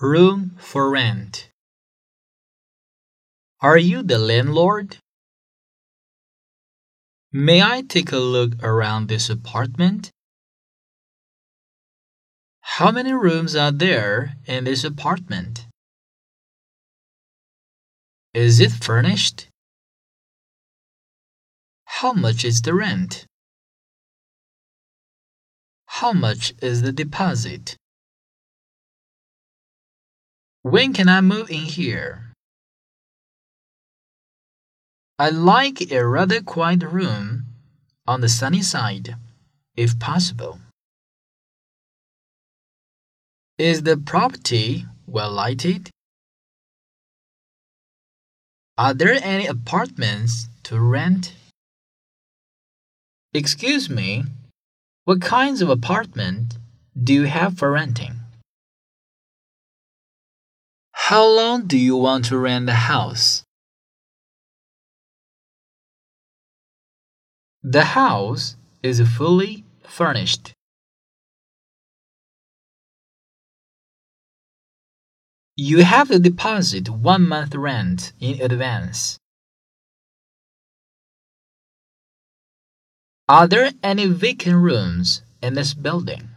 Room for rent. Are you the landlord? May I take a look around this apartment? How many rooms are there in this apartment? Is it furnished? How much is the rent? How much is the deposit? When can I move in here? I like a rather quiet room on the sunny side, if possible. Is the property well lighted? Are there any apartments to rent? Excuse me, what kinds of apartment do you have for renting? How long do you want to rent the house? The house is fully furnished. You have to deposit one month rent in advance. Are there any vacant rooms in this building?